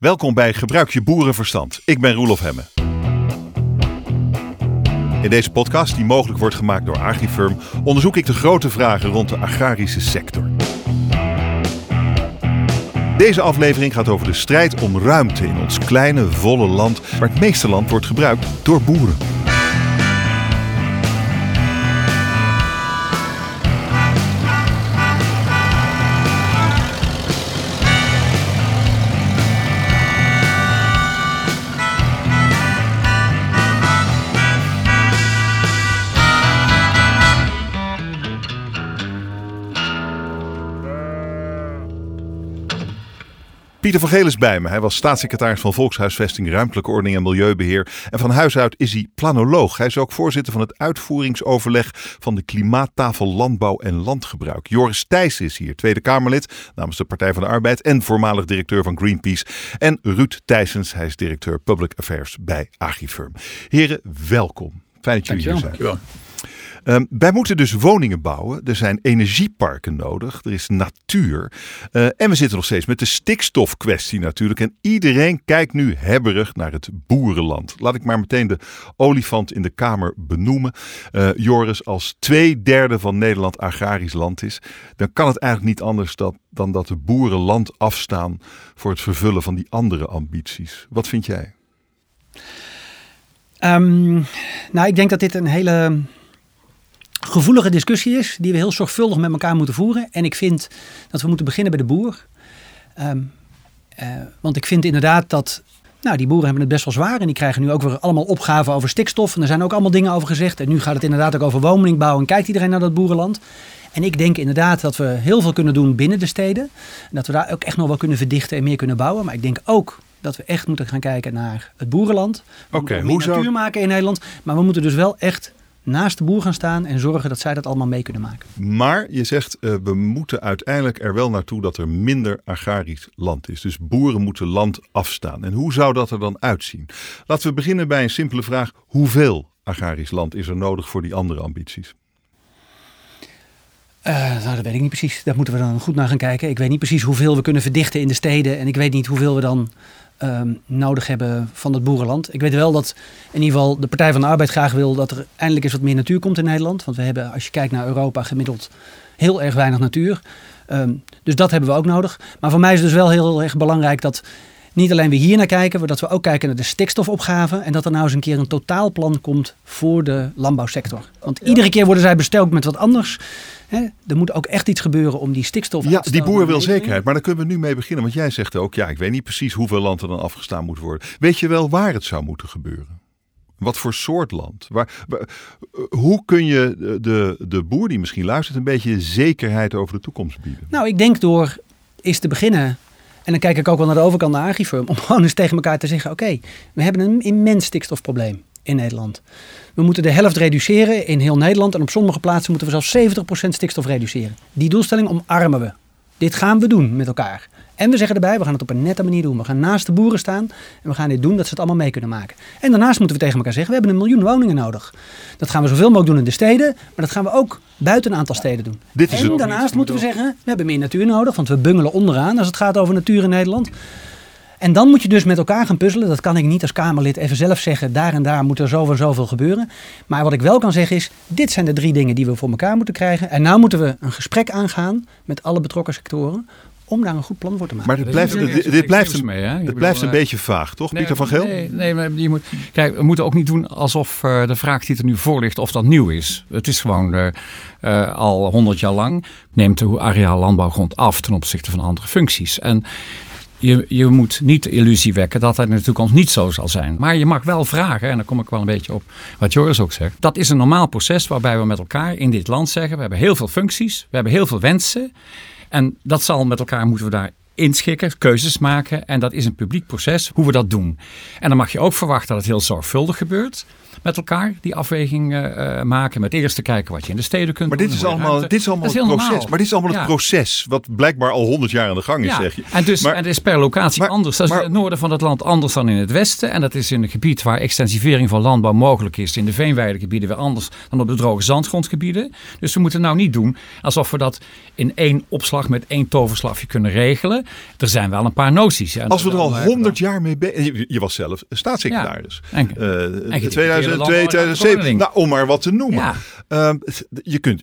Welkom bij Gebruik je boerenverstand. Ik ben Roelof Hemme. In deze podcast, die mogelijk wordt gemaakt door Agrifirm, onderzoek ik de grote vragen rond de agrarische sector. Deze aflevering gaat over de strijd om ruimte in ons kleine, volle land, waar het meeste land wordt gebruikt door boeren. Pieter van Geel is bij me. Hij was staatssecretaris van Volkshuisvesting, Ruimtelijke Ordening en Milieubeheer. En van huis uit is hij planoloog. Hij is ook voorzitter van het uitvoeringsoverleg van de Klimaattafel Landbouw en Landgebruik. Joris Thijs is hier, Tweede Kamerlid namens de Partij van de Arbeid en voormalig directeur van Greenpeace. En Ruud Thijsens, hij is directeur Public Affairs bij Agrifirm. Heren, welkom. Fijn dat jullie hier zijn. Dankjewel. Um, wij moeten dus woningen bouwen. Er zijn energieparken nodig. Er is natuur. Uh, en we zitten nog steeds met de stikstofkwestie natuurlijk. En iedereen kijkt nu hebberig naar het boerenland. Laat ik maar meteen de olifant in de kamer benoemen. Uh, Joris, als twee derde van Nederland agrarisch land is, dan kan het eigenlijk niet anders dan dat de boeren land afstaan voor het vervullen van die andere ambities. Wat vind jij? Um, nou, ik denk dat dit een hele gevoelige discussie is, die we heel zorgvuldig met elkaar moeten voeren. En ik vind dat we moeten beginnen bij de boer. Um, uh, want ik vind inderdaad dat nou, die boeren hebben het best wel zwaar. En die krijgen nu ook weer allemaal opgaven over stikstof. En er zijn ook allemaal dingen over gezegd. En nu gaat het inderdaad ook over woningbouw. En kijkt iedereen naar dat boerenland. En ik denk inderdaad dat we heel veel kunnen doen binnen de steden. En dat we daar ook echt nog wel kunnen verdichten en meer kunnen bouwen. Maar ik denk ook dat we echt moeten gaan kijken naar het boerenland. Okay, hoe natuur zou... maken in Nederland. Maar we moeten dus wel echt naast de boer gaan staan en zorgen dat zij dat allemaal mee kunnen maken. Maar je zegt, uh, we moeten uiteindelijk er wel naartoe dat er minder agrarisch land is. Dus boeren moeten land afstaan. En hoe zou dat er dan uitzien? Laten we beginnen bij een simpele vraag. Hoeveel agrarisch land is er nodig voor die andere ambities? Uh, nou, dat weet ik niet precies. Daar moeten we dan goed naar gaan kijken. Ik weet niet precies hoeveel we kunnen verdichten in de steden. En ik weet niet hoeveel we dan um, nodig hebben van het boerenland. Ik weet wel dat in ieder geval de Partij van de Arbeid graag wil dat er eindelijk eens wat meer natuur komt in Nederland. Want we hebben, als je kijkt naar Europa, gemiddeld heel erg weinig natuur. Um, dus dat hebben we ook nodig. Maar voor mij is het dus wel heel erg belangrijk dat niet alleen we hier naar kijken, maar dat we ook kijken naar de stikstofopgave. En dat er nou eens een keer een totaalplan komt voor de landbouwsector. Want iedere keer worden zij besteld met wat anders. Hè, er moet ook echt iets gebeuren om die stikstof Ja, die boer wil zekerheid. Maar daar kunnen we nu mee beginnen. Want jij zegt ook, ja, ik weet niet precies hoeveel land er dan afgestaan moet worden. Weet je wel waar het zou moeten gebeuren? Wat voor soort land? Waar, hoe kun je de, de boer die misschien luistert een beetje zekerheid over de toekomst bieden? Nou, ik denk door eens te beginnen en dan kijk ik ook wel naar de overkant naar Agrifirm. Om gewoon eens tegen elkaar te zeggen: oké, we hebben een immens stikstofprobleem in Nederland. We moeten de helft reduceren in heel Nederland. En op sommige plaatsen moeten we zelfs 70% stikstof reduceren. Die doelstelling omarmen we. Dit gaan we doen met elkaar. En we zeggen erbij, we gaan het op een nette manier doen. We gaan naast de boeren staan en we gaan dit doen dat ze het allemaal mee kunnen maken. En daarnaast moeten we tegen elkaar zeggen, we hebben een miljoen woningen nodig. Dat gaan we zoveel mogelijk doen in de steden, maar dat gaan we ook buiten een aantal steden doen. Dit is en daarnaast moeten we zeggen, we hebben meer natuur nodig, want we bungelen onderaan als het gaat over natuur in Nederland. En dan moet je dus met elkaar gaan puzzelen. Dat kan ik niet als Kamerlid even zelf zeggen. Daar en daar moet er zoveel en zoveel gebeuren. Maar wat ik wel kan zeggen is, dit zijn de drie dingen die we voor elkaar moeten krijgen. En nou moeten we een gesprek aangaan met alle betrokken sectoren om daar een goed plan voor te maken. Maar dit blijft, dit, dit blijft, een, mee, hè? blijft een eh, beetje vaag, toch, Pieter van Geel? Nee, nee maar je moet, kijk, we moeten ook niet doen alsof uh, de vraag die er nu voor ligt, of dat nieuw is. Het is gewoon uh, uh, al honderd jaar lang, neemt de areaal landbouwgrond af ten opzichte van andere functies. En je, je moet niet de illusie wekken dat dat in de toekomst niet zo zal zijn. Maar je mag wel vragen, en dan kom ik wel een beetje op wat Joris ook zegt. Dat is een normaal proces waarbij we met elkaar in dit land zeggen: we hebben heel veel functies, we hebben heel veel wensen. En dat zal met elkaar moeten we daar inschikken, keuzes maken. En dat is een publiek proces, hoe we dat doen. En dan mag je ook verwachten dat het heel zorgvuldig gebeurt. Met elkaar die afweging uh, maken. Met eerst te kijken wat je in de steden kunt maar doen. Dit is allemaal, dit is allemaal het proces. Maar dit is allemaal het proces wat blijkbaar al honderd jaar aan de gang is, zeg je. En, dus, maar, en het is per locatie anders. Dat is in het noorden van het land anders dan in het westen. En dat is in een gebied waar extensivering van landbouw mogelijk is. In de veenweidegebieden weer anders dan op de droge zandgrondgebieden. Dus we moeten nou niet doen alsof we dat in één opslag met één toverslagje kunnen regelen. Er zijn wel een paar noties. Als we er al honderd jaar mee bezig je, je was zelf staatssecretaris. Ja. En, uh, 2002, 2007. Nou, om maar wat te noemen. Ja. Uh, je kunt,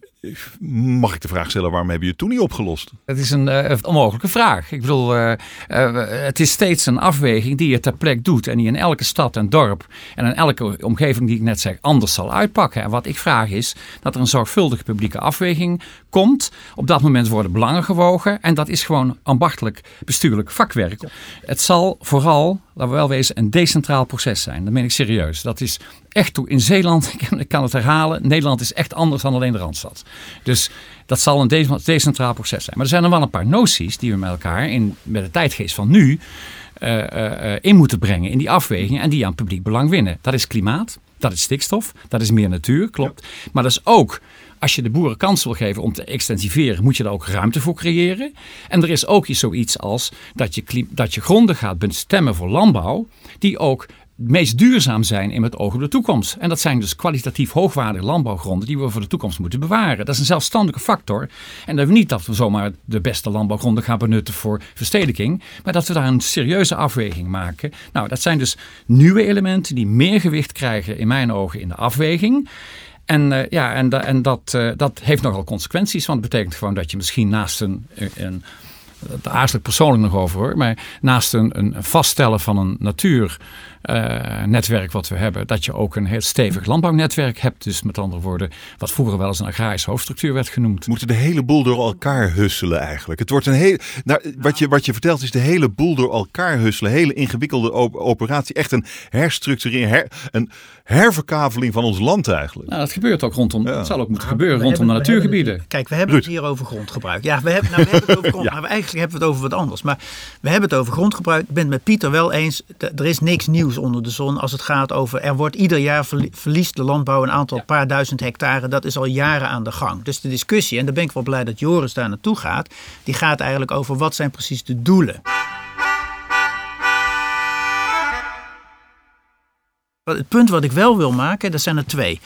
mag ik de vraag stellen, waarom hebben je het toen niet opgelost? Het is een uh, onmogelijke vraag. Ik bedoel, uh, uh, het is steeds een afweging die je ter plek doet. En die in elke stad en dorp en in elke omgeving die ik net zeg anders zal uitpakken. En wat ik vraag is dat er een zorgvuldige publieke afweging komt. Op dat moment worden belangen gewogen. En dat is gewoon ambachtelijk bestuurlijk vakwerk. Het zal vooral, laten we wel wezen, een decentraal proces zijn. Dat meen ik serieus. Dat is echt toe. In Zeeland, ik kan het herhalen, Nederland is echt anders dan alleen de Randstad. Dus dat zal een decentraal proces zijn. Maar er zijn er wel een paar noties die we met elkaar in, met de tijdgeest van nu uh, uh, in moeten brengen in die afwegingen en die aan publiek belang winnen. Dat is klimaat, dat is stikstof, dat is meer natuur, klopt. Maar dat is ook als je de boeren kans wil geven om te extensiveren, moet je daar ook ruimte voor creëren. En er is ook zoiets als dat je, dat je gronden gaat bestemmen voor landbouw, die ook meest duurzaam zijn in het oog op de toekomst. En dat zijn dus kwalitatief hoogwaardige landbouwgronden die we voor de toekomst moeten bewaren. Dat is een zelfstandige factor. En dat we niet dat we zomaar de beste landbouwgronden gaan benutten voor verstedelijking, maar dat we daar een serieuze afweging maken. Nou, dat zijn dus nieuwe elementen die meer gewicht krijgen in mijn ogen in de afweging. En, uh, ja, en, en dat, uh, dat heeft nogal consequenties, want het betekent gewoon dat je misschien naast een, een daar aarzel ik persoonlijk nog over hoor. Maar naast een, een vaststellen van een natuurnetwerk wat we hebben, dat je ook een heel stevig landbouwnetwerk hebt. Dus met andere woorden, wat vroeger wel eens een agrarische hoofdstructuur werd genoemd. We moeten de hele boel door elkaar husselen eigenlijk. Het wordt een heel, nou, wat, je, wat je vertelt is de hele boel door elkaar husselen. Hele ingewikkelde operatie. Echt een herstructurering, her, een herverkaveling van ons land eigenlijk. Nou, dat gebeurt ook rondom, ja. het zal ook moeten gebeuren rondom de natuurgebieden. kijk, we hebben het hier over grondgebruik. Ja, we hebben, nou, we hebben het over grond, ja. maar we eigenlijk hebben we het over wat anders. Maar we hebben het over grondgebruik. Ik ben het met Pieter wel eens. Er is niks nieuws onder de zon als het gaat over. Er wordt ieder jaar verliest de landbouw een aantal paar duizend hectare. Dat is al jaren aan de gang. Dus de discussie, en daar ben ik wel blij dat Joris daar naartoe gaat. Die gaat eigenlijk over wat zijn precies de doelen. Het punt wat ik wel wil maken, dat zijn er twee.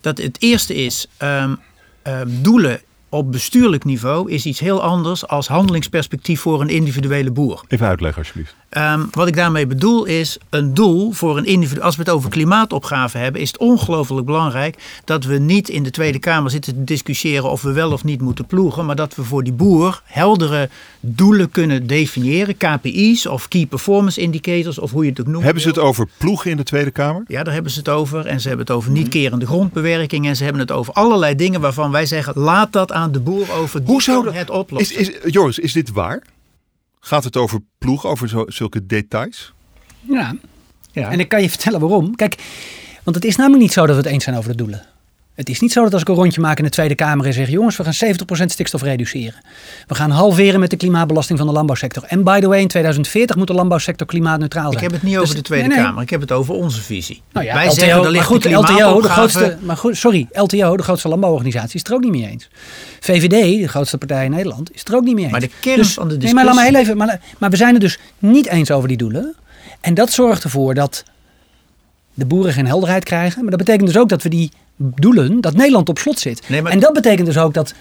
Dat het eerste is um, um, doelen op bestuurlijk niveau is iets heel anders als handelingsperspectief voor een individuele boer. Even uitleggen alsjeblieft. Um, wat ik daarmee bedoel is een doel voor een individu. Als we het over klimaatopgave hebben, is het ongelooflijk belangrijk dat we niet in de Tweede Kamer zitten te discussiëren of we wel of niet moeten ploegen, maar dat we voor die boer heldere doelen kunnen definiëren, KPI's of Key Performance Indicators of hoe je het ook noemt. Hebben ze het over ploegen in de Tweede Kamer? Ja, daar hebben ze het over. En ze hebben het over niet kerende grondbewerking en ze hebben het over allerlei dingen waarvan wij zeggen laat dat aan de boer over. Hoe zou dat het oplossen? Is, is, Joris, is dit waar? Gaat het over ploeg, over zo, zulke details? Ja. ja, en ik kan je vertellen waarom. Kijk, want het is namelijk niet zo dat we het eens zijn over de doelen. Het is niet zo dat als ik een rondje maak in de Tweede Kamer en zeg: jongens, we gaan 70% stikstof reduceren. We gaan halveren met de klimaatbelasting van de landbouwsector. En by the way, in 2040 moet de landbouwsector klimaatneutraal zijn. Ik heb het niet over dus, de Tweede nee, nee. Kamer, ik heb het over onze visie. Nou ja, Wij LTO, zeggen, er ligt goed, LTO, de grootste, maar goed, sorry, LTO, de grootste landbouworganisatie, is het er ook niet mee eens. VVD, de grootste partij in Nederland, is het er ook niet mee eens. Maar de kern dus, van de discussie... Nee, maar laat me heel even, maar, maar we zijn het dus niet eens over die doelen. En dat zorgt ervoor dat de boeren geen helderheid krijgen. Maar dat betekent dus ook dat we die doelen, dat Nederland op slot zit. Nee, maar... En dat betekent dus ook dat,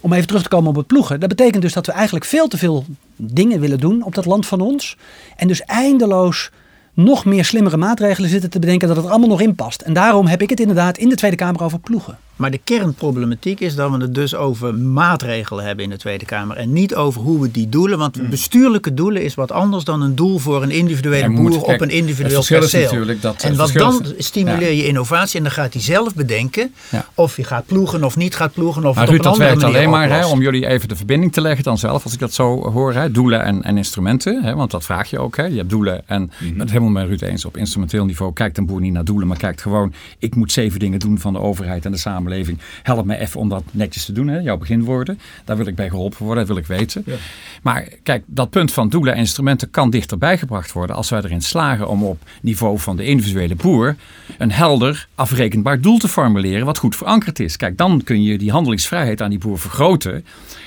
om even terug te komen op het ploegen, dat betekent dus dat we eigenlijk veel te veel dingen willen doen op dat land van ons. En dus eindeloos nog meer slimmere maatregelen zitten te bedenken dat het allemaal nog in past. En daarom heb ik het inderdaad in de Tweede Kamer over ploegen. Maar de kernproblematiek is dat we het dus over maatregelen hebben in de Tweede Kamer. En niet over hoe we die doelen. Want hmm. bestuurlijke doelen is wat anders dan een doel voor een individuele boer op een individueel perceel. Dat, en wat dan stimuleer je innovatie. En dan gaat hij zelf bedenken of je gaat ploegen of niet gaat ploegen. Of maar Ruud, dat werkt alleen maar hè, om jullie even de verbinding te leggen dan zelf. Als ik dat zo hoor. Hè, doelen en, en instrumenten. Hè, want dat vraag je ook. Hè. Je hebt doelen en mm -hmm. het helemaal met Ruud eens. Op instrumenteel niveau kijkt een boer niet naar doelen. Maar kijkt gewoon, ik moet zeven dingen doen van de overheid en de samenleving samenleving, help me even om dat netjes te doen. Hè? Jouw beginwoorden. Daar wil ik bij geholpen worden, dat wil ik weten. Maar kijk, dat punt van doelen en instrumenten kan dichterbij gebracht worden als wij erin slagen om op niveau van de individuele boer een helder, afrekenbaar doel te formuleren wat goed verankerd is. Kijk, dan kun je die handelingsvrijheid aan die boer vergroten.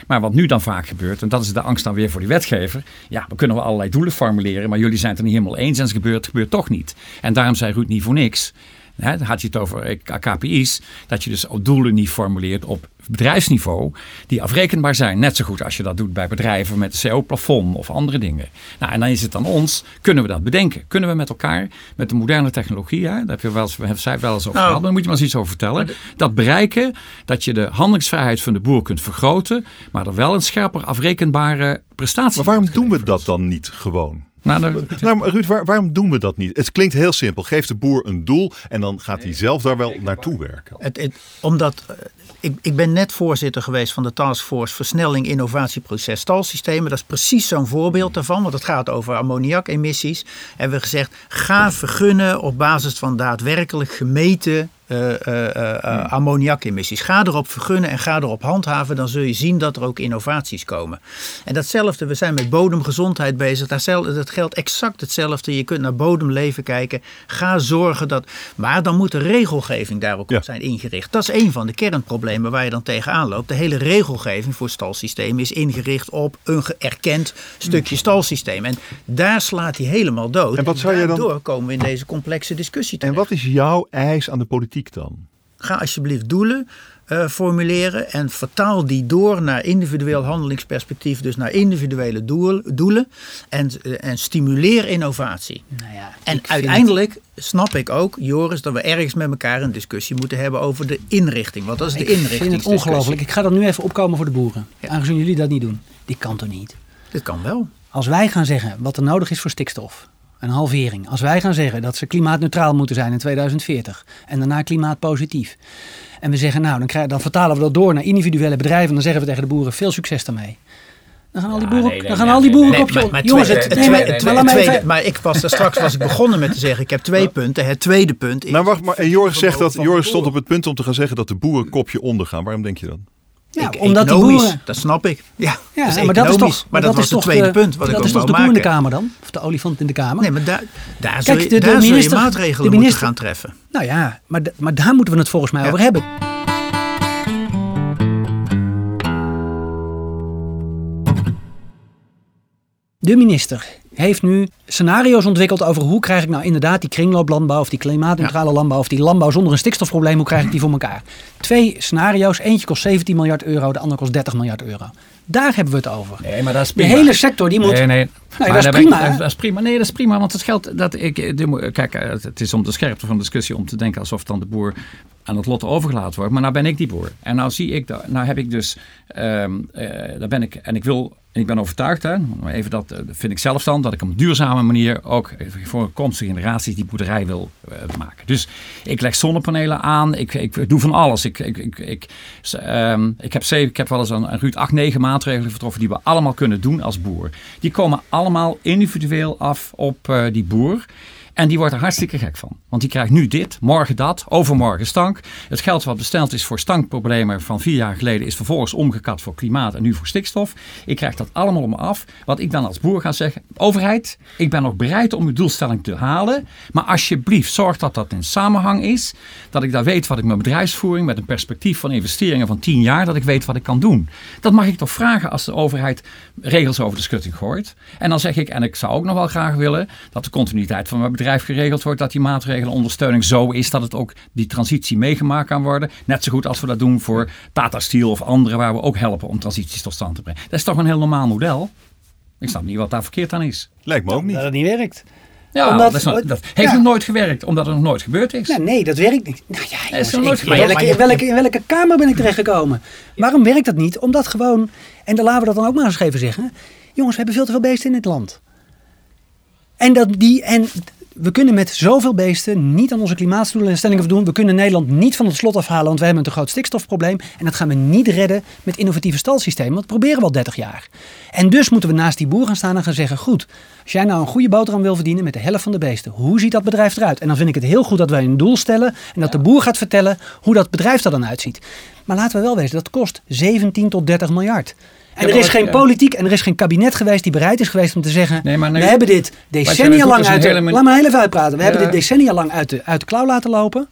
Maar wat nu dan vaak gebeurt, en dat is de angst dan weer voor die wetgever. Ja, we kunnen wel allerlei doelen formuleren, maar jullie zijn het er niet helemaal eens en het gebeurt, het gebeurt toch niet. En daarom zei Ruud niet voor niks. Hè, dan had je het over eh, KPI's, dat je dus doelen niet formuleert op bedrijfsniveau die afrekenbaar zijn. Net zo goed als je dat doet bij bedrijven met CO-plafond of andere dingen. Nou, en dan is het aan ons, kunnen we dat bedenken? Kunnen we met elkaar, met de moderne technologie, hè, daar heb je wel eens, hebben zij wel eens over Nou. gehad, daar moet je maar eens iets over vertellen. Dat bereiken, dat je de handelingsvrijheid van de boer kunt vergroten, maar er wel een scherper afrekenbare prestatie. Maar waarom doen we dat dan niet gewoon? Nou, Nou, maar Ruud, waar- waarom doen we dat niet? Het klinkt heel simpel. Geef de boer een doel en dan gaat hij zelf daar wel naartoe werken. Het, het- omdat eh, ik, ik ben net voorzitter geweest van de Taskforce Versnelling Innovatieproces Stalsystemen. Dat is precies zo'n voorbeeld daarvan, want het gaat over ammoniakemissies. Hebben we gezegd, ga vergunnen op basis van daadwerkelijk gemeten eh, eh, ammoniakemissies. Ga erop vergunnen en ga erop handhaven, dan zul je zien dat er ook innovaties komen. En datzelfde, we zijn met bodemgezondheid bezig. Dat geldt exact hetzelfde. Je kunt naar bodemleven kijken. Ga zorgen dat. Maar dan moet de regelgeving daar ook Ja. op zijn ingericht. Dat is een van de kernproblemen waar je dan tegenaan loopt. De hele regelgeving voor stalsystemen is ingericht op een erkend stukje stalsysteem. En daar slaat hij helemaal dood. En wat zou jij dan- Daardoor komen we in deze complexe discussie En wat is jouw eis aan de politiek dan? Ga alsjeblieft doelen eh, formuleren en vertaal die door naar individueel handelingsperspectief, dus naar individuele doel, doelen en, eh, en stimuleer innovatie. Nou ja, En ik vind uiteindelijk snap ik ook, Joris, dat we ergens met elkaar een discussie moeten hebben over de inrichting. Want dat is de Ik inrichting. vind het ongelooflijk. Ik ga dat nu even opkomen voor de boeren. Ja. Aangezien jullie dat niet doen. Die kan toch niet? Dit kan wel. Als wij gaan zeggen wat er nodig is voor stikstof. Een halvering. Als wij gaan zeggen dat ze klimaatneutraal moeten zijn in 2040. En daarna klimaatpositief. En we zeggen nou, dan, krijg, dan vertalen we dat door naar individuele bedrijven. En dan zeggen we tegen de boeren veel succes daarmee. Dan gaan al die boeren, nee, dan gaan nee, al die boeren nee, op je... maar, maar jongens, het, nee, maar- tweede- maar tweede- maar ik was daar straks was ik begonnen met te zeggen, ik heb twee punten. Het tweede punt is... Nou, wacht maar. En Joris zegt dat. Joris stond op het punt om te gaan zeggen dat de boeren kopje ondergaan. Waarom denk je dan? Ja, Ik- omdat die economisch, boeren... Dat snap ik. Ja, Ja, dat is maar dat is toch, Maar dat, was is het tweede de- punt wat ik Dat is toch de koe in de kamer dan? Of de olifant in de kamer? Nee, maar daar, daar, Kijk, zul, je, de- de daar zul je minister- maatregelen de moeten minister- gaan treffen. Nou ja, maar, maar daar moeten we het volgens mij Ja. over hebben. De minister heeft nu scenario's ontwikkeld over hoe krijg ik nou inderdaad die kringlooplandbouw of die klimaatneutrale landbouw of die landbouw zonder een stikstofprobleem, hoe krijg ik die voor elkaar? Twee scenario's, eentje kost 17 miljard euro, de andere kost 30 miljard euro. Daar hebben we het over. Nee, maar dat is De hele sector die moet... Nee, nee. Dat is ik- prima, dat is prima. Nee, dat is prima. Want het geldt dat ik. Kijk, eh, het- het is om de scherpte van de discussie om te denken alsof dan de boer aan het lot overgelaten wordt. Maar nou ben ik die boer. En nou zie ik dat. Nou heb ik dus. ehm eh, daar ben ik. En ik wil. Ik ben overtuigd, hè, even dat eh, vind ik zelf dan, dat ik op een duurzame manier ook voor de komstige generaties die boerderij wil eh, maken. Dus ik leg zonnepanelen aan, ik, ik doe van alles. Ik, ik, ik, ik, ehm, ik, heb, zeven, ik heb wel eens aan, aan Ruud acht, negen maatregelen getroffen die we allemaal kunnen doen als boer. Die komen allemaal individueel af op eh, die boer. En die wordt er hartstikke gek van. Want die krijgt nu dit, morgen dat, overmorgen stank. Het geld wat besteld is voor stankproblemen van vier jaar geleden is vervolgens omgekat voor klimaat en nu voor stikstof. Ik krijg dat allemaal om me af. Wat ik dan als boer ga zeggen, overheid, ik ben nog bereid om uw doelstelling te halen. Maar alsjeblieft, zorg dat dat in samenhang is. Dat ik daar weet wat ik met bedrijfsvoering, met een perspectief van investeringen van tien jaar, dat ik weet wat ik kan doen. Dat mag ik toch vragen als de overheid regels over de schutting gooit. En dan zeg ik, en ik zou ook nog wel graag willen dat de continuïteit van mijn bedrijf geregeld wordt. Dat die maatregelen ondersteuning zo is dat het ook die transitie meegemaakt kan worden. Net zo goed als we dat doen voor Tata Steel of anderen waar we ook helpen om transities tot stand te brengen. Dat is toch een heel normaal model? Ik snap niet wat daar verkeerd aan is. Lijkt me ook niet. Dat het niet werkt. Ja, Omdat- dat, nog- dat heeft ja. nog nooit gewerkt, omdat het nog nooit gebeurd is. Nee, nee, dat werkt niet. Nou ja, jongens, is nog nooit ik- gebeurd. welke- in, welke, in welke kamer ben ik terechtgekomen? Waarom werkt dat niet? Omdat gewoon, en dan laten we dat dan ook maar eens even zeggen. Jongens, we hebben veel te veel beesten in dit land. En, dat die, en we kunnen met zoveel beesten niet aan onze klimaatdoelstellingen voldoen. We kunnen Nederland niet van het slot afhalen, want we hebben een te groot stikstofprobleem. En dat gaan we niet redden met innovatieve stalsystemen, want dat proberen we al 30 jaar. En dus moeten we naast die boer gaan staan en gaan zeggen, goed, als jij nou een goede boterham wil verdienen met de helft van de beesten, hoe ziet dat bedrijf eruit? En dan vind ik het heel goed dat wij een doel stellen en dat de boer gaat vertellen hoe dat bedrijf er dan uitziet. Maar laten we wel wezen, dat kost 17 tot 30 miljard. En er is geen politiek en er is geen kabinet geweest die bereid is geweest om te zeggen: Nee, maar nu- we hebben dit decennia lang uit de, hele Laat me heel even uitpraten. We Ja. hebben dit decennia lang uit de, uit de klauw laten lopen.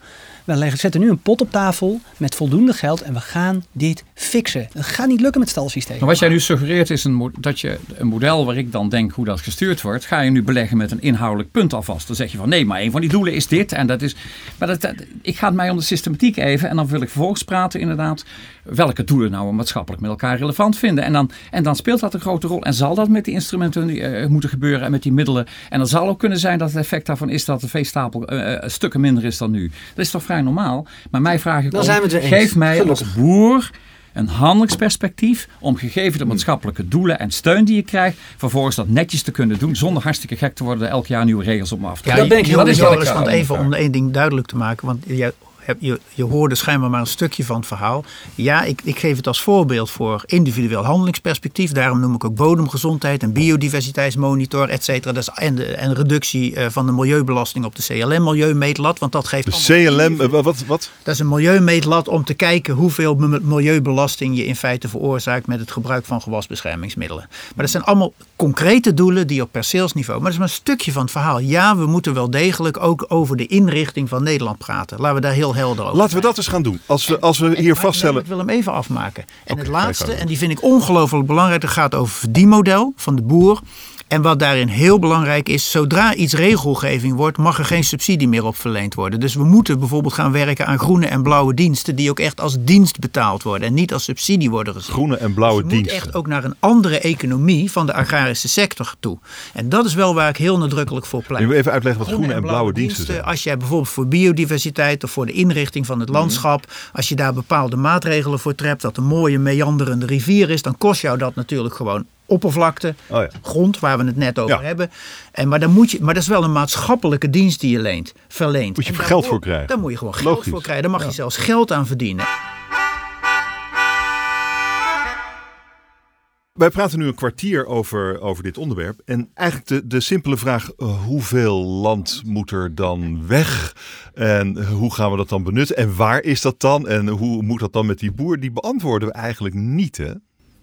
We leggen- zetten nu een pot op tafel met voldoende geld en we gaan dit fixen. Het gaat niet lukken met stalsystemen. Maar wat jij nu suggereert is een, dat je een model waar ik dan denk hoe dat gestuurd wordt, ga je nu beleggen met een inhoudelijk punt alvast. Dan zeg je van nee, maar een van die doelen is dit en dat is. Maar dat, ik ga het mij om de systematiek even en dan wil ik vervolgens praten inderdaad welke doelen nou maatschappelijk met elkaar relevant vinden. En dan, en dan speelt dat een grote rol en zal dat met die instrumenten eh, moeten gebeuren en met die middelen. En dan zal ook kunnen zijn dat het effect daarvan is dat de veestapel eh, stukken minder is dan nu. Dat is toch vrij normaal. Maar mij vraag ik Dan om, geef mij als boer een handelingsperspectief om gegeven de maatschappelijke doelen en steun die je krijgt, vervolgens dat netjes te kunnen doen zonder hartstikke gek te worden elk jaar nieuwe regels op me af te Ja, dat ben ik heel dat is want even om één ding duidelijk te maken. Want je, heb, je, je hoorde schijnbaar maar een stukje van het verhaal. Ja, ik, ik geef het als voorbeeld voor individueel handelingsperspectief. Daarom noem ik ook bodemgezondheid en biodiversiteitsmonitor, et cetera. Dat is, en, de, en reductie eh, van de milieubelasting op de CLM-milieumeetlat. Want dat geeft De CLM, eh, wat, wat? Dat is een milieumeetlat om te kijken hoeveel milieubelasting je in feite veroorzaakt met het gebruik van gewasbeschermingsmiddelen. Maar dat zijn allemaal concrete doelen die op perceelsniveau. Maar dat is maar een stukje van het verhaal. Ja, we moeten wel degelijk ook over de inrichting van Nederland praten. Laten we daar heel helder over Laten we dat eens gaan doen. Als we, als we hier vaststellen. Ik wil hem even afmaken. En het laatste, en die vind ik ongelooflijk belangrijk, dat gaat over het verdienmodel van de boer. En wat daarin heel belangrijk is, zodra iets regelgeving wordt, mag er geen subsidie meer op verleend worden. Dus we moeten bijvoorbeeld gaan werken aan groene en blauwe diensten, die ook echt als dienst betaald worden en niet als subsidie worden gezien. Groene en blauwe Dus diensten. echt ook naar een andere economie van de agrarische sector toe. En dat is wel waar ik heel nadrukkelijk voor pleit. Nu even uitleggen wat groene en blauwe diensten zijn. Als jij bijvoorbeeld voor biodiversiteit of voor de inrichting van Mhm. het landschap, als je daar bepaalde maatregelen voor treft, dat een mooie meanderende rivier is, dan kost jou dat natuurlijk gewoon oppervlakte, Oh ja. grond, waar we het net over Ja. hebben. En, maar, dan moet je, maar dat is wel een maatschappelijke dienst die je leent, verleent. Moet je geld voor krijgen. Daar moet je gewoon geld voor krijgen. Daar mag je zelfs geld aan verdienen. Wij praten nu een kwartier over, over dit onderwerp. En eigenlijk de, de simpele vraag: eh, hoeveel land moet er dan weg? En hoe gaan we dat dan benutten? En waar is dat dan? En hoe moet dat dan met die boer? Die beantwoorden we eigenlijk niet, hè?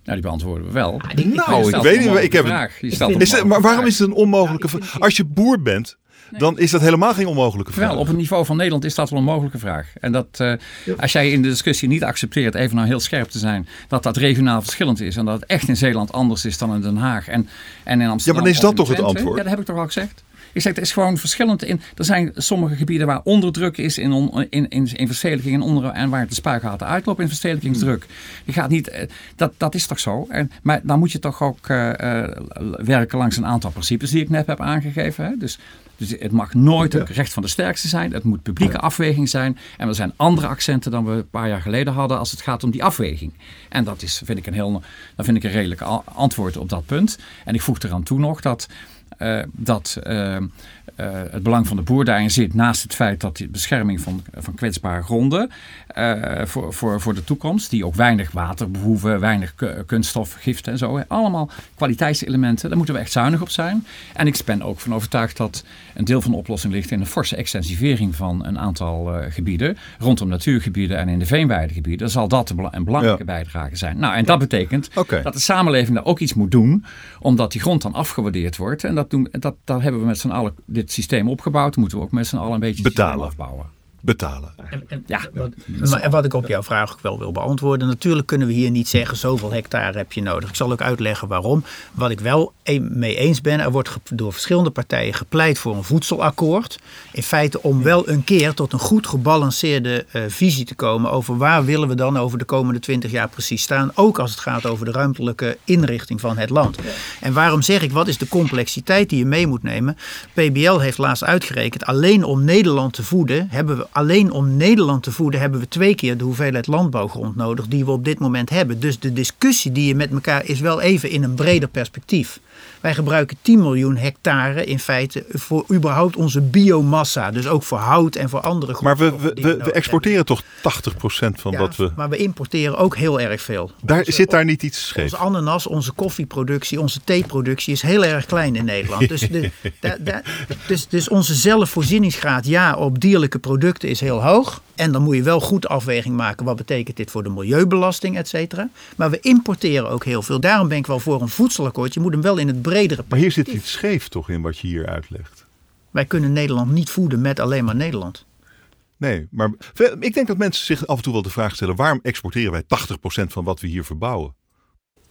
Nou, die beantwoorden we wel. Nou, Je ik weet een niet. Ik heb, vraag. Je stelt een is het, maar waarom is het een onmogelijke vraag? Als je boer bent, dan is dat helemaal geen onmogelijke vraag. Wel, op het niveau van Nederland is dat wel een mogelijke vraag. En dat eh, als jij in de discussie niet accepteert, even nou heel scherp te zijn, dat dat regionaal verschillend is. En dat het echt in Zeeland anders is dan in Den Haag en, en in Amsterdam. dan is dat toch het antwoord? Ja, dat heb ik toch al gezegd. Ik zeg, het is gewoon verschillend. In, er zijn sommige gebieden waar onderdruk is in, on- in, in, in verstedelijking en, onder, en waar de spuigaten uitlopen in verstedelijkingsdruk. Je gaat niet, eh, dat, dat is toch zo. En, maar dan moet je toch ook eh, eh, werken langs een aantal principes die ik net heb aangegeven. Hè? Dus, dus het mag nooit het recht van de sterkste zijn. Het moet publieke afweging zijn. En er zijn andere accenten dan we een paar jaar geleden hadden als het gaat om die afweging. En dat is, vind ik een heel, dat vind ik een redelijk antwoord op dat punt. En ik voeg eraan toe nog dat dat eh, eh, het belang van de boer daarin zit, naast het feit dat die bescherming van, van kwetsbare gronden eh, voor, voor, voor de toekomst, die ook weinig water behoeven, weinig ku- kunststof, giften en zo, allemaal kwaliteitselementen, daar moeten we echt zuinig op zijn. En ik ben ook van overtuigd dat een deel van de oplossing ligt in een forse extensivering van een aantal eh, gebieden, rondom natuurgebieden en in de veenweidegebieden. Zal dat een bela- een belangrijke Ja. bijdrage zijn. Nou, en dat betekent dat de samenleving daar ook iets moet doen, omdat die grond dan afgewaardeerd wordt. En dat doen, dat, daar hebben we met z'n allen dit systeem opgebouwd. Moeten we ook met z'n allen een beetje het systeem Betalen. Betalen. Ja, Maar, en wat ik op jouw vraag ook wel wil beantwoorden. Natuurlijk kunnen we hier niet zeggen zoveel hectare heb je nodig. Ik zal ook uitleggen waarom. Wat ik wel mee eens ben. Er wordt door verschillende partijen gepleit voor een voedselakkoord. In feite om wel een keer tot een goed gebalanceerde eh, visie te komen. Over waar willen we dan over de komende 20 jaar precies staan. Ook als het gaat over de ruimtelijke inrichting van het land. En waarom zeg ik wat is de complexiteit die je mee moet nemen. PBL heeft laatst uitgerekend. Alleen om Nederland te voeden hebben we alleen om Nederland te voeden hebben we twee keer de hoeveelheid landbouwgrond nodig die we op dit moment hebben. Dus de discussie die je met elkaar is wel even in een breder perspectief. Wij gebruiken 10 miljoen hectare in feite voor überhaupt onze biomassa. Dus ook voor hout en voor andere Maar we, we, exporteren toch 80% van wat we... Maar we importeren ook heel erg veel. Daar, Onze- zit daar niet iets scheef? onze ananas, onze koffieproductie, onze theeproductie is heel erg klein in Nederland. Dus, de, da- da- dus, dus onze zelfvoorzieningsgraad ja, op dierlijke producten is heel hoog. En dan moet je wel goed afweging maken. Wat betekent dit voor de milieubelasting, et cetera. Maar we importeren ook heel veel. Daarom ben ik wel voor een voedselakkoord. Je moet hem wel in het bredere... Maar hier zit iets scheef toch in wat je hier uitlegt? Wij kunnen Nederland niet voeden met alleen maar Nederland. Nee, maar ik denk dat mensen zich af en toe wel de vraag stellen: waarom exporteren wij 80% van wat we hier verbouwen?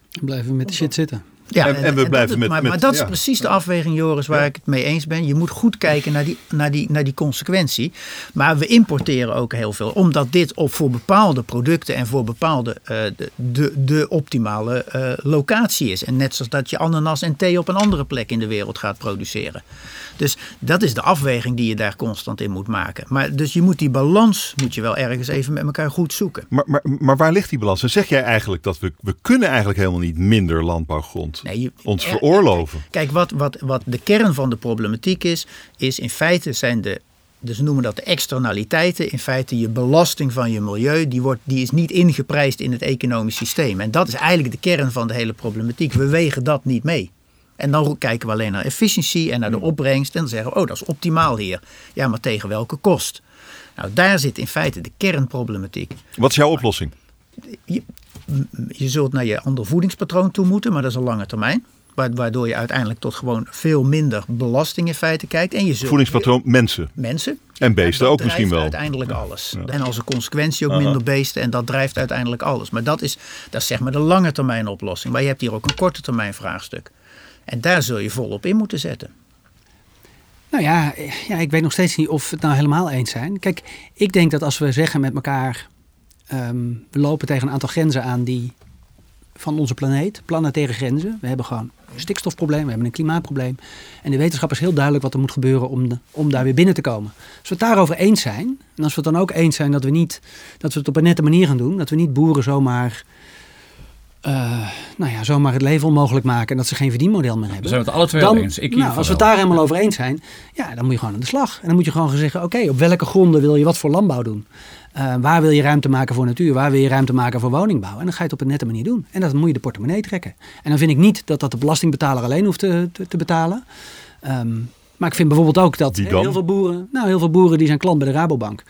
Dan blijven we met de shit zitten. Ja, En- en we blijven met- maar, dat is ja. precies de afweging, Joris, waar ik het mee eens ben. Je moet goed kijken naar die, naar, die, naar die consequentie. Maar we importeren ook heel veel, omdat dit op voor bepaalde producten en voor bepaalde eh, de, de, de optimale eh, locatie is. En net zoals dat je ananas en thee op een andere plek in de wereld gaat produceren. Dus dat is de afweging die je daar constant in moet maken. Maar dus je moet die balans moet je wel ergens even met elkaar goed zoeken. Maar, maar, maar waar ligt die balans? En zeg jij eigenlijk dat we, we kunnen eigenlijk helemaal niet minder landbouwgrond Nee, je- ons er- veroorloven? Kijk, wat, wat, wat de kern van de problematiek is, is in feite zijn de, dus noemen dat de externaliteiten, in feite je belasting van je milieu, die, wordt, die is niet ingeprijsd in het economisch systeem. En dat is eigenlijk de kern van de hele problematiek. We wegen dat niet mee. En dan kijken we alleen naar efficiëntie en naar de opbrengst en dan zeggen we, oh dat is optimaal hier. Ja, maar tegen welke kost? Nou, daar zit in feite de kernproblematiek. Wat is jouw oplossing? Je, je zult naar je ander voedingspatroon toe moeten, maar dat is een lange termijn. Wa- Waardoor je uiteindelijk tot gewoon veel minder belasting in feite kijkt. En je zult Voedingspatroon mensen. mensen. En beesten dat ook misschien wel. uiteindelijk alles. En als een consequentie ook minder beesten. En dat drijft uiteindelijk alles. Maar dat is, dat is zeg maar de lange termijn oplossing. Maar je hebt hier ook een korte termijn vraagstuk. En daar zul je volop in moeten zetten. Nou ja, ja, ik weet nog steeds niet of we het nou helemaal eens zijn. Kijk, ik denk dat als we zeggen met elkaar, ehm, we lopen tegen een aantal grenzen aan die van onze planeet, planetaire grenzen. We hebben gewoon een stikstofprobleem, we hebben een klimaatprobleem. En de wetenschap is heel duidelijk wat er moet gebeuren om, de, om daar weer binnen te komen. Als we het daarover eens zijn, en als we het dan ook eens zijn dat we, niet, dat we het op een nette manier gaan doen, dat we niet boeren zomaar, eh, nou ja, zomaar het leven onmogelijk maken en dat ze geen verdienmodel meer We hebben zijn het alle twee dan, eens. Ik nou, als we het daar helemaal over eens zijn, ja, dan moet je gewoon aan de slag. En dan moet je gewoon zeggen, oké, op welke gronden wil je wat voor landbouw doen? Eh, waar wil je ruimte maken voor natuur? Waar wil je ruimte maken voor woningbouw? En dan ga je het op een nette manier doen. En dan moet je de portemonnee trekken. En dan vind ik niet dat dat de belastingbetaler alleen hoeft te, te, te betalen. Ehm, maar ik vind bijvoorbeeld ook dat heel veel boeren, nou heel veel boeren die zijn klant bij de Rabobank.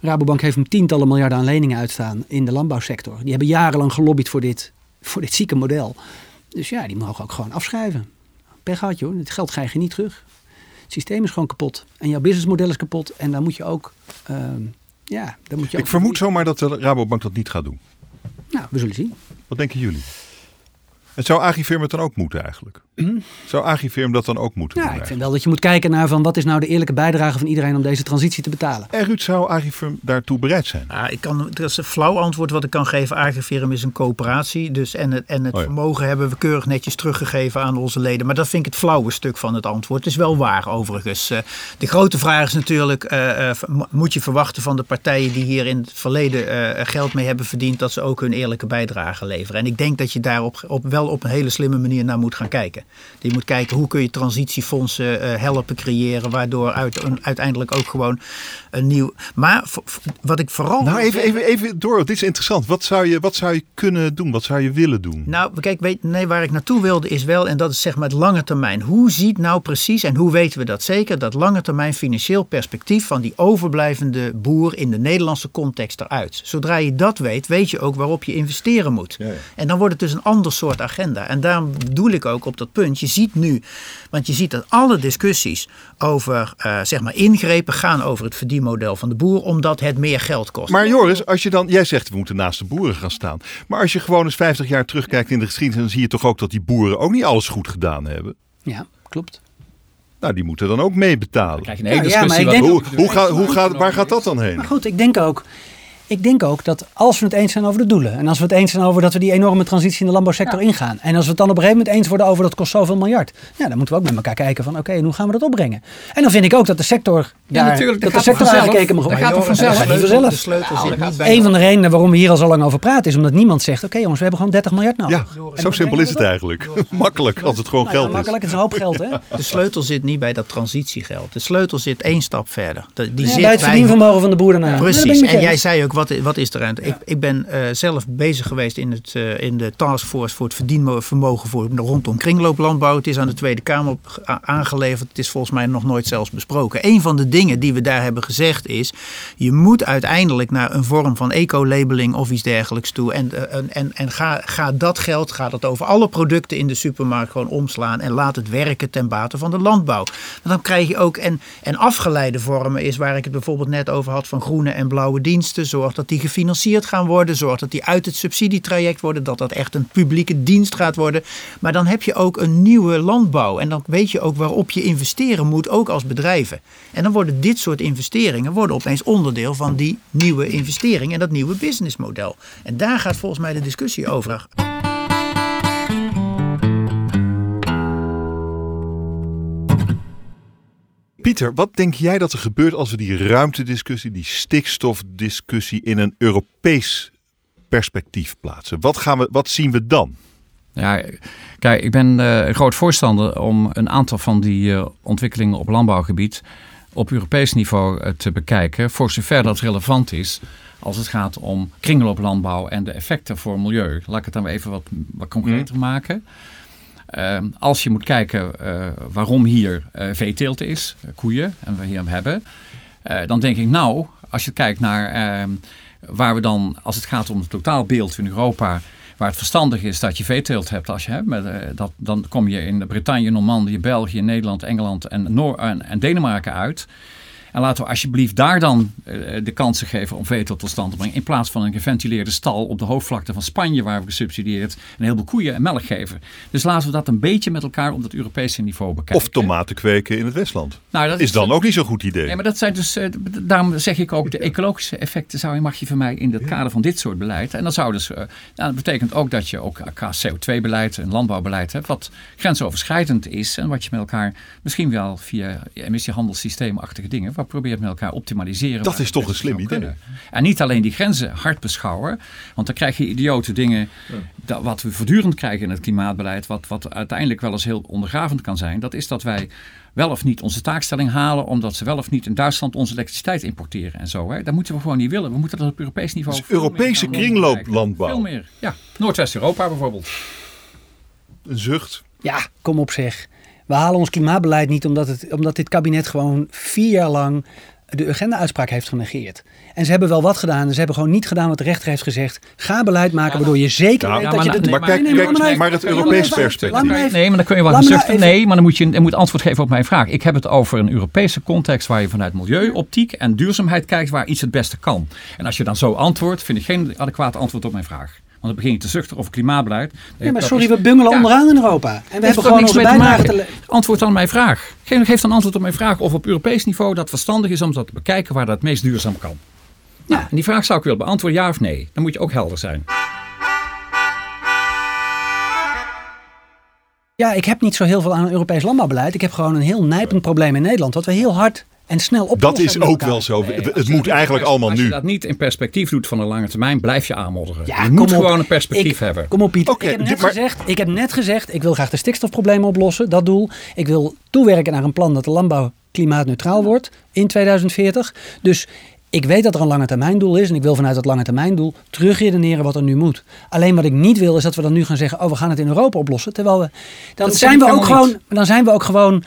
Rabobank heeft een tientallen miljarden aan leningen uitstaan in de landbouwsector. Die hebben jarenlang gelobbyd voor dit, voor dit zieke model. Dus ja, die mogen ook gewoon afschrijven. Pech had joh, het geld krijg je niet terug. Het systeem is gewoon kapot. En jouw businessmodel is kapot. En dan moet je ook, ehm, ja, dan moet je ook... Ik vermoed zomaar dat de Rabobank dat niet gaat doen. Nou, we zullen zien. Wat denken jullie? En zou Agrifirm het dan ook moeten eigenlijk? Zou Agrifirm dat dan ook moeten Ja, doen ik vind wel dat je moet kijken naar van wat is nou de eerlijke bijdrage van iedereen om deze transitie te betalen. En Ruud, zou Agrifirm daartoe bereid zijn? Ja, ik kan, dat is een flauw antwoord wat ik kan geven. Agrifirm is een coöperatie. Dus en het, en het Oh ja. vermogen hebben we keurig netjes teruggegeven aan onze leden. Maar dat vind ik het flauwe stuk van het antwoord. Het is wel waar overigens. Eh, De grote vraag is natuurlijk, eh, eh, mo- moet je verwachten van de partijen die hier in het verleden eh, geld mee hebben verdiend, dat ze ook hun eerlijke bijdrage leveren. En ik denk dat je daar op, op, wel op een hele slimme manier naar moet gaan kijken. Je moet kijken hoe kun je transitiefondsen eh, helpen creëren, waardoor uit, een- uiteindelijk ook gewoon een nieuw... Maar wat ik vooral... Nou, even, even, even door. Dit is interessant. Wat zou, je, wat zou je kunnen doen? Wat zou je willen doen? Nou, kijk, weet, nee, waar ik naartoe wilde is wel, en dat is zeg maar het lange termijn. Hoe ziet nou precies, en hoe weten we dat zeker, dat lange termijn financieel perspectief van die overblijvende boer in de Nederlandse context eruit? Zodra je dat weet, weet je ook waarop je investeren moet. Ja, ja. En dan wordt het dus een ander soort agenda. En daarom bedoel ik ook op dat punt, je ziet nu, want je ziet dat alle discussies over eh, zeg maar ingrepen gaan over het verdienmodel van de boer, omdat het meer geld kost. Maar Joris, als je dan, jij zegt we moeten naast de boeren gaan staan. Maar als je gewoon eens 50 jaar terugkijkt in de geschiedenis, dan zie je toch ook dat die boeren ook niet alles goed gedaan hebben. Ja, klopt. Nou, die moeten dan ook mee betalen. krijg je een hele Ja, ja, maar ik denk Hoe, hoe gaat, waar gaat dat dan heen? Maar goed, ik denk ook, ik denk ook dat als we het eens zijn over de doelen. En als we het eens zijn over dat we die enorme transitie in de landbouwsector ingaan. En als we het dan op een gegeven moment eens worden over dat kost zoveel miljard. Ja, dan moeten we ook met elkaar kijken van oké, en hoe gaan we dat opbrengen? En dan vind ik ook dat de sector, Ja, daar- natuurlijk, dat de dat sector vanzelf. aangekeken mag Dat gaat vanzelf? de Dat gaat sleutel- vanzelf. De sleutel zit niet bij Een van de redenen waarom we hier al zo lang over praten is omdat niemand zegt oké jongens, we hebben gewoon 30 miljard nodig. Ja, zo simpel is het eigenlijk. Makkelijk als het gewoon Nou ja, geld is. makkelijk, het is een hoop geld hè. De sleutel zit niet bij dat transitiegeld. De sleutel zit één stap verder. De- Die Ja, zit bij het verdienvermogen van de boer daarna. Ik Precies. je En jij zei ook, wat, wat is er aan? Ik, ik ben eh, zelf bezig geweest in, het, eh, in de taskforce voor het verdienvermogen voor, rondom kringlooplandbouw. Het is aan de Tweede Kamer aangeleverd. Het is volgens mij nog nooit zelfs besproken. Een van de dingen die we daar hebben gezegd is, je moet uiteindelijk naar een vorm van eco-labeling of iets dergelijks toe. En, eh, en, en, en ga, ga dat geld, ga dat over alle producten in de supermarkt gewoon omslaan. En laat het werken ten bate van de landbouw. Want dan krijg je ook, en, en afgeleide vormen is waar ik het bijvoorbeeld net over had van groene en blauwe diensten. Dat die gefinancierd gaan worden. Zorg dat die uit het subsidietraject worden. Dat dat echt een publieke dienst gaat worden. Maar dan heb je ook een nieuwe landbouw. En dan weet je ook waarop je investeren moet, ook als bedrijven. En dan worden dit soort investeringen worden opeens onderdeel van die nieuwe investering en dat nieuwe businessmodel. En daar gaat volgens mij de discussie over. Pieter, wat denk jij dat er gebeurt als we die ruimtediscussie, die stikstofdiscussie in een Europees perspectief plaatsen? Wat, gaan we, wat zien we dan? Ja, kijk, ik ben een groot voorstander om een aantal van die eh, ontwikkelingen op landbouwgebied op Europees niveau eh, te bekijken, voor zover dat relevant is als het gaat om kringlooplandbouw en de effecten voor milieu. Laat ik het dan even wat, wat concreter maken. Eh, als je moet kijken eh, waarom hier eh, veeteelt is, eh, koeien, en we hier hebben, eh, dan denk ik nou, als je kijkt naar eh, waar we dan, als het gaat om het totaalbeeld in Europa, waar het verstandig is dat je veeteelt hebt, als je hebt, met, dat, dan kom je in Bretagne, Normandië, België, Nederland, Engeland en, Noor en Denemarken uit. En laten we alsjeblieft daar dan eh, de kansen geven om veeteelt tot stand te brengen. In plaats van een geventileerde stal op de hoofdvlakte van Spanje, waar we gesubsidieerd een heleboel koeien en melk geven. Dus laten we dat een beetje met elkaar op dat Europese niveau bekijken. Of tomaten kweken in het Westland. Nou, dat Is dan ook niet zo'n goed idee. Nee, maar dat zijn dus, eh, daarom zeg ik ook, de ecologische effecten zou je, mag je van mij in het kader van dit soort beleid. En dat zou dus, eh, nou, dat betekent ook dat je ook qua CO2-beleid en landbouwbeleid hebt, wat grensoverschrijdend is en wat je met elkaar misschien wel via emissiehandelssysteemachtige dingen, wat probeert met elkaar optimaliseren. Dat is toch een slim idee. kunnen. En niet alleen die grenzen hard beschouwen, want dan krijg je idiote dingen, dat, wat we voortdurend krijgen in het klimaatbeleid, wat, wat uiteindelijk wel eens heel ondergravend kan zijn, dat is dat wij wel of niet onze taakstelling halen, omdat ze wel of niet in Duitsland onze elektriciteit importeren en zo. Hè. Dat moeten we gewoon niet willen. We moeten dat op Europees niveau. Dus Europese kringlooplandbouw. Veel meer. Ja, Noordwest-Europa bijvoorbeeld. Een zucht. Ja, kom op zeg. We halen ons klimaatbeleid niet omdat, het, omdat dit kabinet gewoon vier jaar lang de agenda-uitspraak heeft genegeerd. En ze hebben wel wat gedaan. en Ze hebben gewoon niet gedaan wat de rechter heeft gezegd. Ga beleid maken waardoor je zeker Ja, weet ja, dat je maar- dat maar kijk, Nee, nou maar even- het Europees even- perspectief. even- Nee, maar dan kun je wel nou even- Nee, maar dan moet je, je moet antwoord geven op mijn vraag. Ik heb het over een Europese context waar je vanuit milieuoptiek en duurzaamheid kijkt waar iets het beste kan. En als je dan zo antwoordt, vind ik geen adequaat antwoord op mijn vraag. Want dan begin je te zuchten over klimaatbeleid. Ja, maar sorry, is- we bungelen Ja. onderaan in Europa. En we hebben gewoon niks onze te bijdrage te le- Antwoord dan mijn vraag. Geef, geef dan antwoord op mijn vraag of op Europees niveau dat verstandig is om dat te bekijken waar dat het meest duurzaam kan. Ja, en die vraag zou ik willen beantwoorden, ja of nee. Dan moet je ook helder zijn. Ja, ik heb niet zo heel veel aan een Europees landbouwbeleid. Ik heb gewoon een heel nijpend probleem in Nederland. Wat we heel hard en snel oplossen. Dat is ook wel zo. Nee, het moet eigenlijk allemaal Als je nu. dat niet in perspectief doet van de lange termijn, blijf je aanmodderen. Ja, je moet op. gewoon een perspectief Ik- hebben. Kom op Piet. Ik, heb net maar- gezegd, ik heb net gezegd, ik wil graag de stikstofproblemen oplossen. Dat doel. Ik wil toewerken naar een plan dat de landbouw klimaatneutraal wordt in 2040. Dus ik weet dat er een lange termijn doel is. En ik wil vanuit dat lange termijn doel terugredeneren wat er nu moet. Alleen wat ik niet wil is dat we dan nu gaan zeggen, oh we gaan het in Europa oplossen. Terwijl we, dan, zijn we ook gewoon, niet. dan zijn we ook gewoon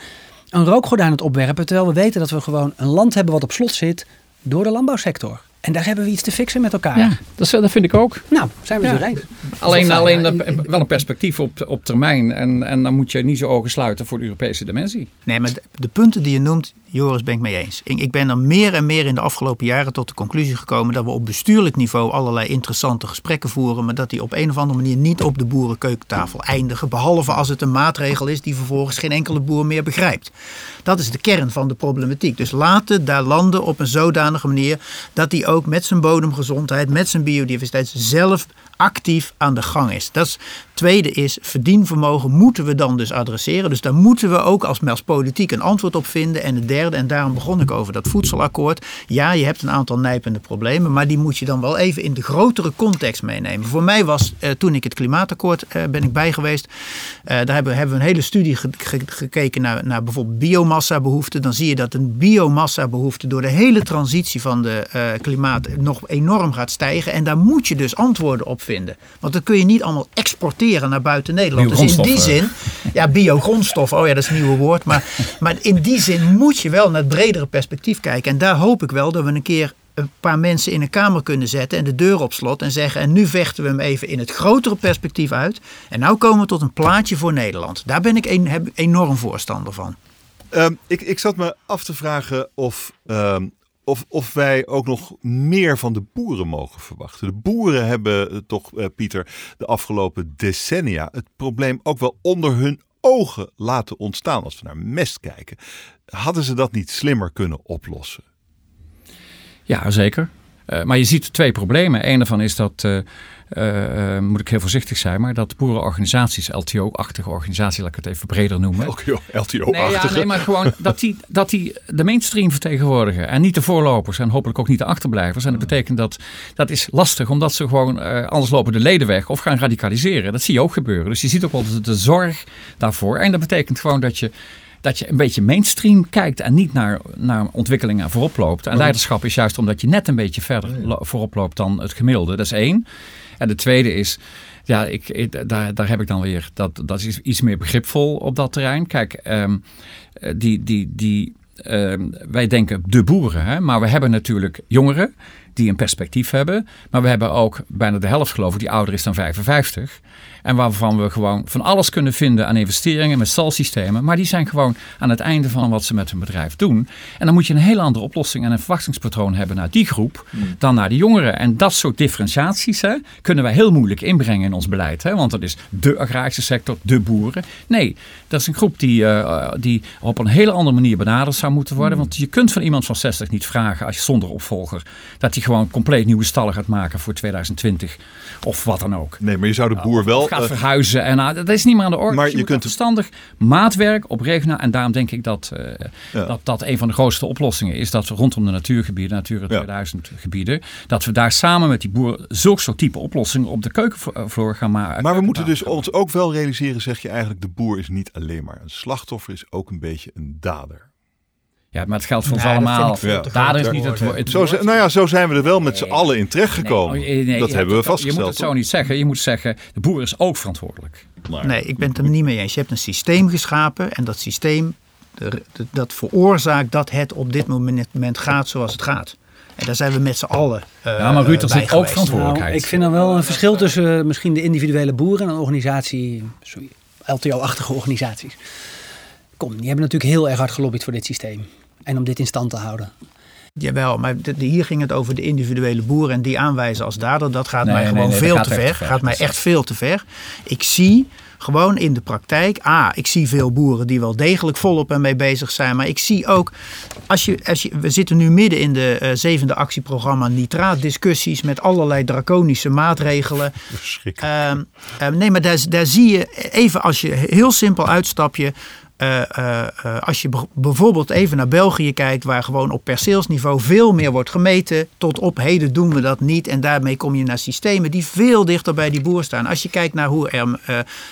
een rookgordijn aan het opwerpen. Terwijl we weten dat we gewoon een land hebben wat op slot zit door de landbouwsector. En daar hebben we iets te fixen met elkaar. Ja, dat, dat vind ik ook. Nou, zijn we Ja. eens. Alleen, alleen eh, wel een perspectief op, op termijn. En, en dan moet je niet zo ogen sluiten voor de Europese dimensie. Nee, maar de, de punten die je noemt, Joris, ben ik mee eens. Ik, ik ben er meer en meer in de afgelopen jaren tot de conclusie gekomen dat we op bestuurlijk niveau allerlei interessante gesprekken voeren, maar dat die op een of andere manier niet op de boerenkeukentafel eindigen. Behalve als het een maatregel is die vervolgens geen enkele boer meer begrijpt. Dat is de kern van de problematiek. Dus laten daar landen op een zodanige manier dat die ook met zijn bodemgezondheid, met zijn biodiversiteit zelf actief aan de gang is. Dat is tweede is verdienvermogen moeten we dan dus adresseren. Dus daar moeten we ook als, als politiek een antwoord op vinden. En het derde, en daarom begon ik over dat voedselakkoord. Ja, je hebt een aantal nijpende problemen, maar die moet je dan wel even in de grotere context meenemen. Voor mij was, eh, toen ik het klimaatakkoord eh, ben ik bij geweest, eh, daar hebben, we een hele studie gekeken naar, naar bijvoorbeeld biomassa-behoeften. Dan zie je dat een biomassa-behoefte door de hele transitie van de eh, klimaat nog enorm gaat stijgen. En daar moet je dus antwoorden op vinden. Want dat kun je niet allemaal exporteren naar buiten Nederland. Dus in die zin, ja, biogrondstof, oh ja, dat is een nieuwe woord. Maar, maar in die zin moet je wel naar het bredere perspectief kijken. En daar hoop ik wel dat we een keer een paar mensen in een kamer kunnen zetten en de deur op slot en zeggen: En nu vechten we hem even in het grotere perspectief uit. En nou komen we tot een plaatje voor Nederland. Daar ben ik een, enorm voorstander van. Ehm, ik, ik zat me af te vragen of ehm, of, of wij ook nog meer van de boeren mogen verwachten. De boeren hebben eh, toch, uh, Pieter, de afgelopen decennia het probleem ook wel onder hun ogen laten ontstaan. Als we naar mest kijken, hadden ze dat niet slimmer kunnen oplossen? Ja, zeker. Uh, maar je ziet twee problemen. Een daarvan is dat uh, moet ik heel voorzichtig zijn, maar dat boerenorganisaties, LTO-achtige organisaties, laat ik het even breder noemen. LTO-achtige? Nee, ja, nee, maar gewoon dat die, dat die de mainstream vertegenwoordigen en niet de voorlopers en hopelijk ook niet de achterblijvers. En dat betekent dat dat is lastig, omdat ze gewoon, anders lopen de leden weg of gaan radicaliseren. Dat zie je ook gebeuren. Dus je ziet ook wel de, de zorg daarvoor. En dat betekent gewoon dat je dat je een beetje mainstream kijkt en niet naar, naar ontwikkelingen voorop loopt. En leiderschap is juist omdat je net een beetje verder voorop loopt dan het gemiddelde. Dat is één. En de tweede is, ja, ik, daar, daar heb ik dan weer, dat, dat is iets meer begripvol op dat terrein. Kijk, um, die, die, die, um, wij denken de boeren, hè, maar we hebben natuurlijk jongeren die een perspectief hebben. Maar we hebben ook bijna de helft geloof ik die ouder is dan 55. En waarvan we gewoon van alles kunnen vinden aan investeringen met stalsystemen. Maar die zijn gewoon aan het einde van wat ze met hun bedrijf doen. En dan moet je een hele andere oplossing en een verwachtingspatroon hebben naar die groep hmm. dan naar de jongeren. En dat soort differentiaties hè, kunnen wij heel moeilijk inbrengen in ons beleid. Hè? Want dat is de agrarische sector, de boeren. Nee, dat is een groep die, uh, die op een hele andere manier benaderd zou moeten worden. Hmm. Want je kunt van iemand van 60 niet vragen als je zonder opvolger dat hij gewoon compleet nieuwe stallen gaat maken voor 2020 of wat dan ook. Nee, maar je zou de boer wel gaat eh, verhuizen. En uh, dat is niet meer aan de orde. Maar je, kunt verstandig maatwerk op regionaal. En daarom denk ik dat, uh, dat dat een van de grootste oplossingen is. Dat we rondom de natuurgebieden, Natura 2000 gebieden. Dat we daar samen met die boeren zulke soort type oplossingen op de keukenvloer gaan maken. Maar we moeten dus ons ook wel realiseren, zeg je eigenlijk, de boer is niet alleen maar een slachtoffer, is ook een beetje een dader. Ja, maar het geldt voor ons allemaal. Ja. Daar is niet het, het zo, Nou ja, zo zijn we er wel met z'n allen in terecht gekomen. Nee, nee, dat hebben we vastgesteld. Je moet het zo niet zeggen. Je moet zeggen, de boer is ook verantwoordelijk. Nee, ik ben het er niet mee eens. Je hebt een systeem geschapen en dat systeem dat veroorzaakt dat het op dit moment gaat zoals het gaat. En daar zijn we met z'n allen. Uh, ja, maar Ruud, er zit ook verantwoordelijkheid. Nou, ik vind er wel een verschil tussen uh, misschien de individuele boeren en een organisatie, LTO-achtige organisaties. Kom, die hebben natuurlijk heel erg hard gelobbyd voor dit systeem. En om dit in stand te houden. Jawel, maar hier ging het over de individuele boeren en die aanwijzen als dader. Dat gaat mij gewoon veel te ver. Gaat mij echt veel te ver. Ik zie gewoon in de praktijk. A, ik zie veel boeren die wel degelijk volop ermee bezig zijn. Maar ik zie ook, als je, als je, we zitten nu midden in de uh, zevende actieprogramma nitraatdiscussies met allerlei draconische maatregelen. Verschrikkelijk. Uh, nee, maar daar, daar zie je even als je heel simpel uitstapje uh, uh, als je bijvoorbeeld even naar België kijkt, waar gewoon op perceelsniveau veel meer wordt gemeten, tot op heden doen we dat niet. En daarmee kom je naar systemen die veel dichter bij die boer staan. Als je kijkt naar hoe er,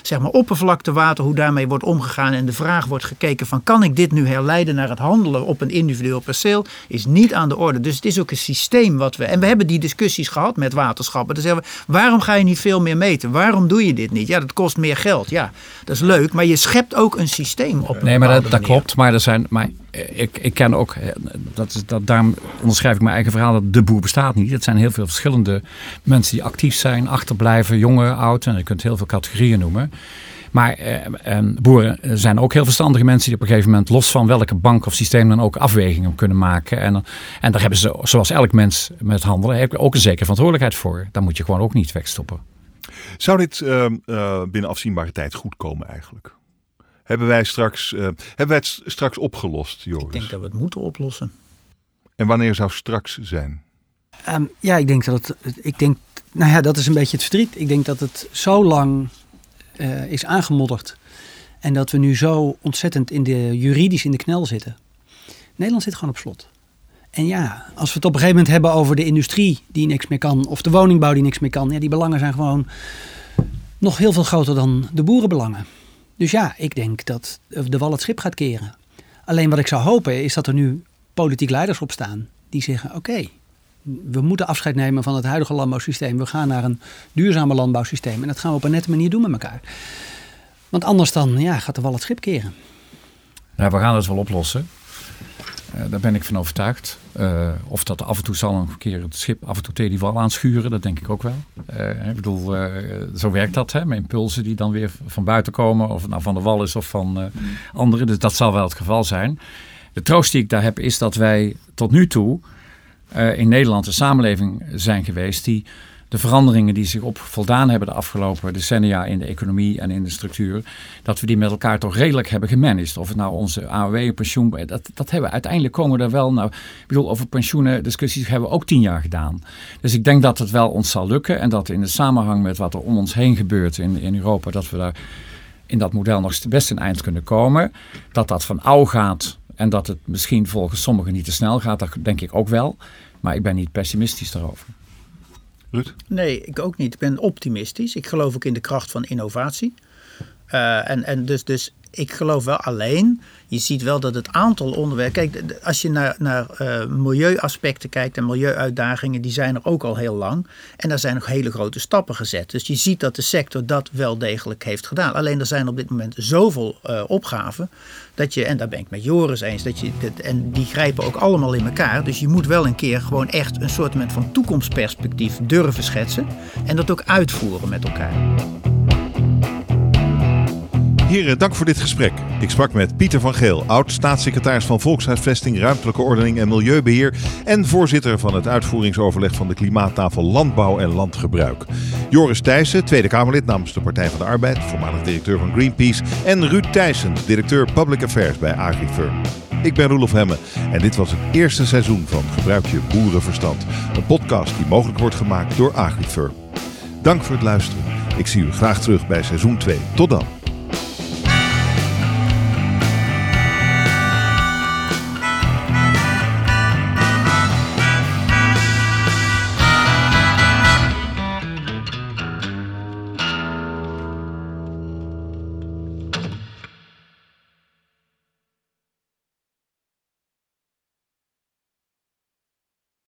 zeg maar oppervlaktewater, hoe daarmee wordt omgegaan en de vraag wordt gekeken van kan ik dit nu herleiden naar het handelen op een individueel perceel, is niet aan de orde. Dus het is ook een systeem wat we, en we hebben die discussies gehad met waterschappen. Dan zeggen we, waarom ga je niet veel meer meten? Waarom doe je dit niet? Ja, dat kost meer geld. Ja, dat is leuk, maar je schept ook een systeem nee, maar dat, dat klopt. Maar er zijn. Maar ik, ik ken ook. Dat is, dat, daarom onderschrijf ik mijn eigen verhaal. Dat de boer bestaat niet. Het zijn heel veel verschillende mensen die actief zijn, achterblijven, jonge, oud. En je kunt heel veel categorieën noemen. Maar eh, boeren zijn ook heel verstandige mensen die op een gegeven moment los van welke bank of systeem dan ook afwegingen kunnen maken. En, en daar hebben ze, zoals elk mens met handelen, ook een zekere verantwoordelijkheid voor. Daar moet je gewoon ook niet wegstoppen. Zou dit uh, uh, binnen afzienbare tijd goed komen eigenlijk? Hebben wij straks, uh, hebben wij het straks opgelost, Joris? Ik denk dat we het moeten oplossen. En wanneer zou straks zijn? Um, ja, ik denk dat het. Ik denk, nou ja, dat is een beetje het verdriet. Ik denk dat het zo lang uh, is aangemodderd. En dat we nu zo ontzettend in de juridisch in de knel zitten. Nederland zit gewoon op slot. En ja, als we het op een gegeven moment hebben over de industrie die niks meer kan, of de woningbouw die niks meer kan, ja, die belangen zijn gewoon nog heel veel groter dan de boerenbelangen. Dus ja, ik denk dat de wal het schip gaat keren. Alleen wat ik zou hopen is dat er nu politiek leiders op staan die zeggen: oké, we moeten afscheid nemen van het huidige landbouwsysteem. We gaan naar een duurzamer landbouwsysteem. En dat gaan we op een nette manier doen met elkaar. Want anders dan ja, gaat de wal het schip keren. Nou, we gaan het wel oplossen. Uh, daar ben ik van overtuigd. Uh, of dat af en toe zal een keer het schip af en toe tegen die wal aanschuren, dat denk ik ook wel. Uh, ik bedoel, zo werkt dat, hè, met impulsen die dan weer van buiten komen, of het nou van de wal is of van anderen. Dus dat zal wel het geval zijn. De troost die ik daar heb is dat wij tot nu toe in Nederland een samenleving zijn geweest die de veranderingen die zich op voldaan hebben de afgelopen decennia in de economie en in de structuur, dat we die met elkaar toch redelijk hebben gemanaged. Of het nou onze AOW, pensioen, dat, dat hebben we uiteindelijk komen we er wel. Nou, ik bedoel, over pensioenen discussies hebben we ook tien jaar gedaan. Dus ik denk dat het wel ons zal lukken en dat in de samenhang met wat er om ons heen gebeurt in, in Europa, dat we daar in dat model nog best een eind kunnen komen. Dat dat van ouw gaat en dat het misschien volgens sommigen niet te snel gaat, dat denk ik ook wel. Maar ik ben niet pessimistisch daarover. Nee, ik ook niet. Ik ben optimistisch. Ik geloof ook in de kracht van innovatie. Uh, en, en dus, dus ik geloof wel alleen, je ziet wel dat het aantal onderwerpen. Kijk, als je naar, naar uh, milieuaspecten kijkt en milieuuitdagingen, die zijn er ook al heel lang. En daar zijn nog hele grote stappen gezet. Dus je ziet dat de sector dat wel degelijk heeft gedaan. Alleen er zijn op dit moment zoveel uh, opgaven. Dat je, en daar ben ik met Joris eens, dat je, en die grijpen ook allemaal in elkaar. Dus je moet wel een keer gewoon echt een soort van toekomstperspectief durven schetsen. En dat ook uitvoeren met elkaar. Heren, dank voor dit gesprek. Ik sprak met Pieter van Geel, oud-staatssecretaris van Volkshuisvesting, Ruimtelijke Ordening en Milieubeheer en voorzitter van het uitvoeringsoverleg van de Klimaattafel Landbouw en Landgebruik. Joris Thijssen, Tweede Kamerlid namens de Partij van de Arbeid, voormalig directeur van Greenpeace en Ruud Thijssen, directeur Public Affairs bij AgriFirm. Ik ben Roelof Hemme en dit was het eerste seizoen van Gebruik je boerenverstand, een podcast die mogelijk wordt gemaakt door AgriFirm. Dank voor het luisteren. Ik zie u graag terug bij seizoen 2. Tot dan.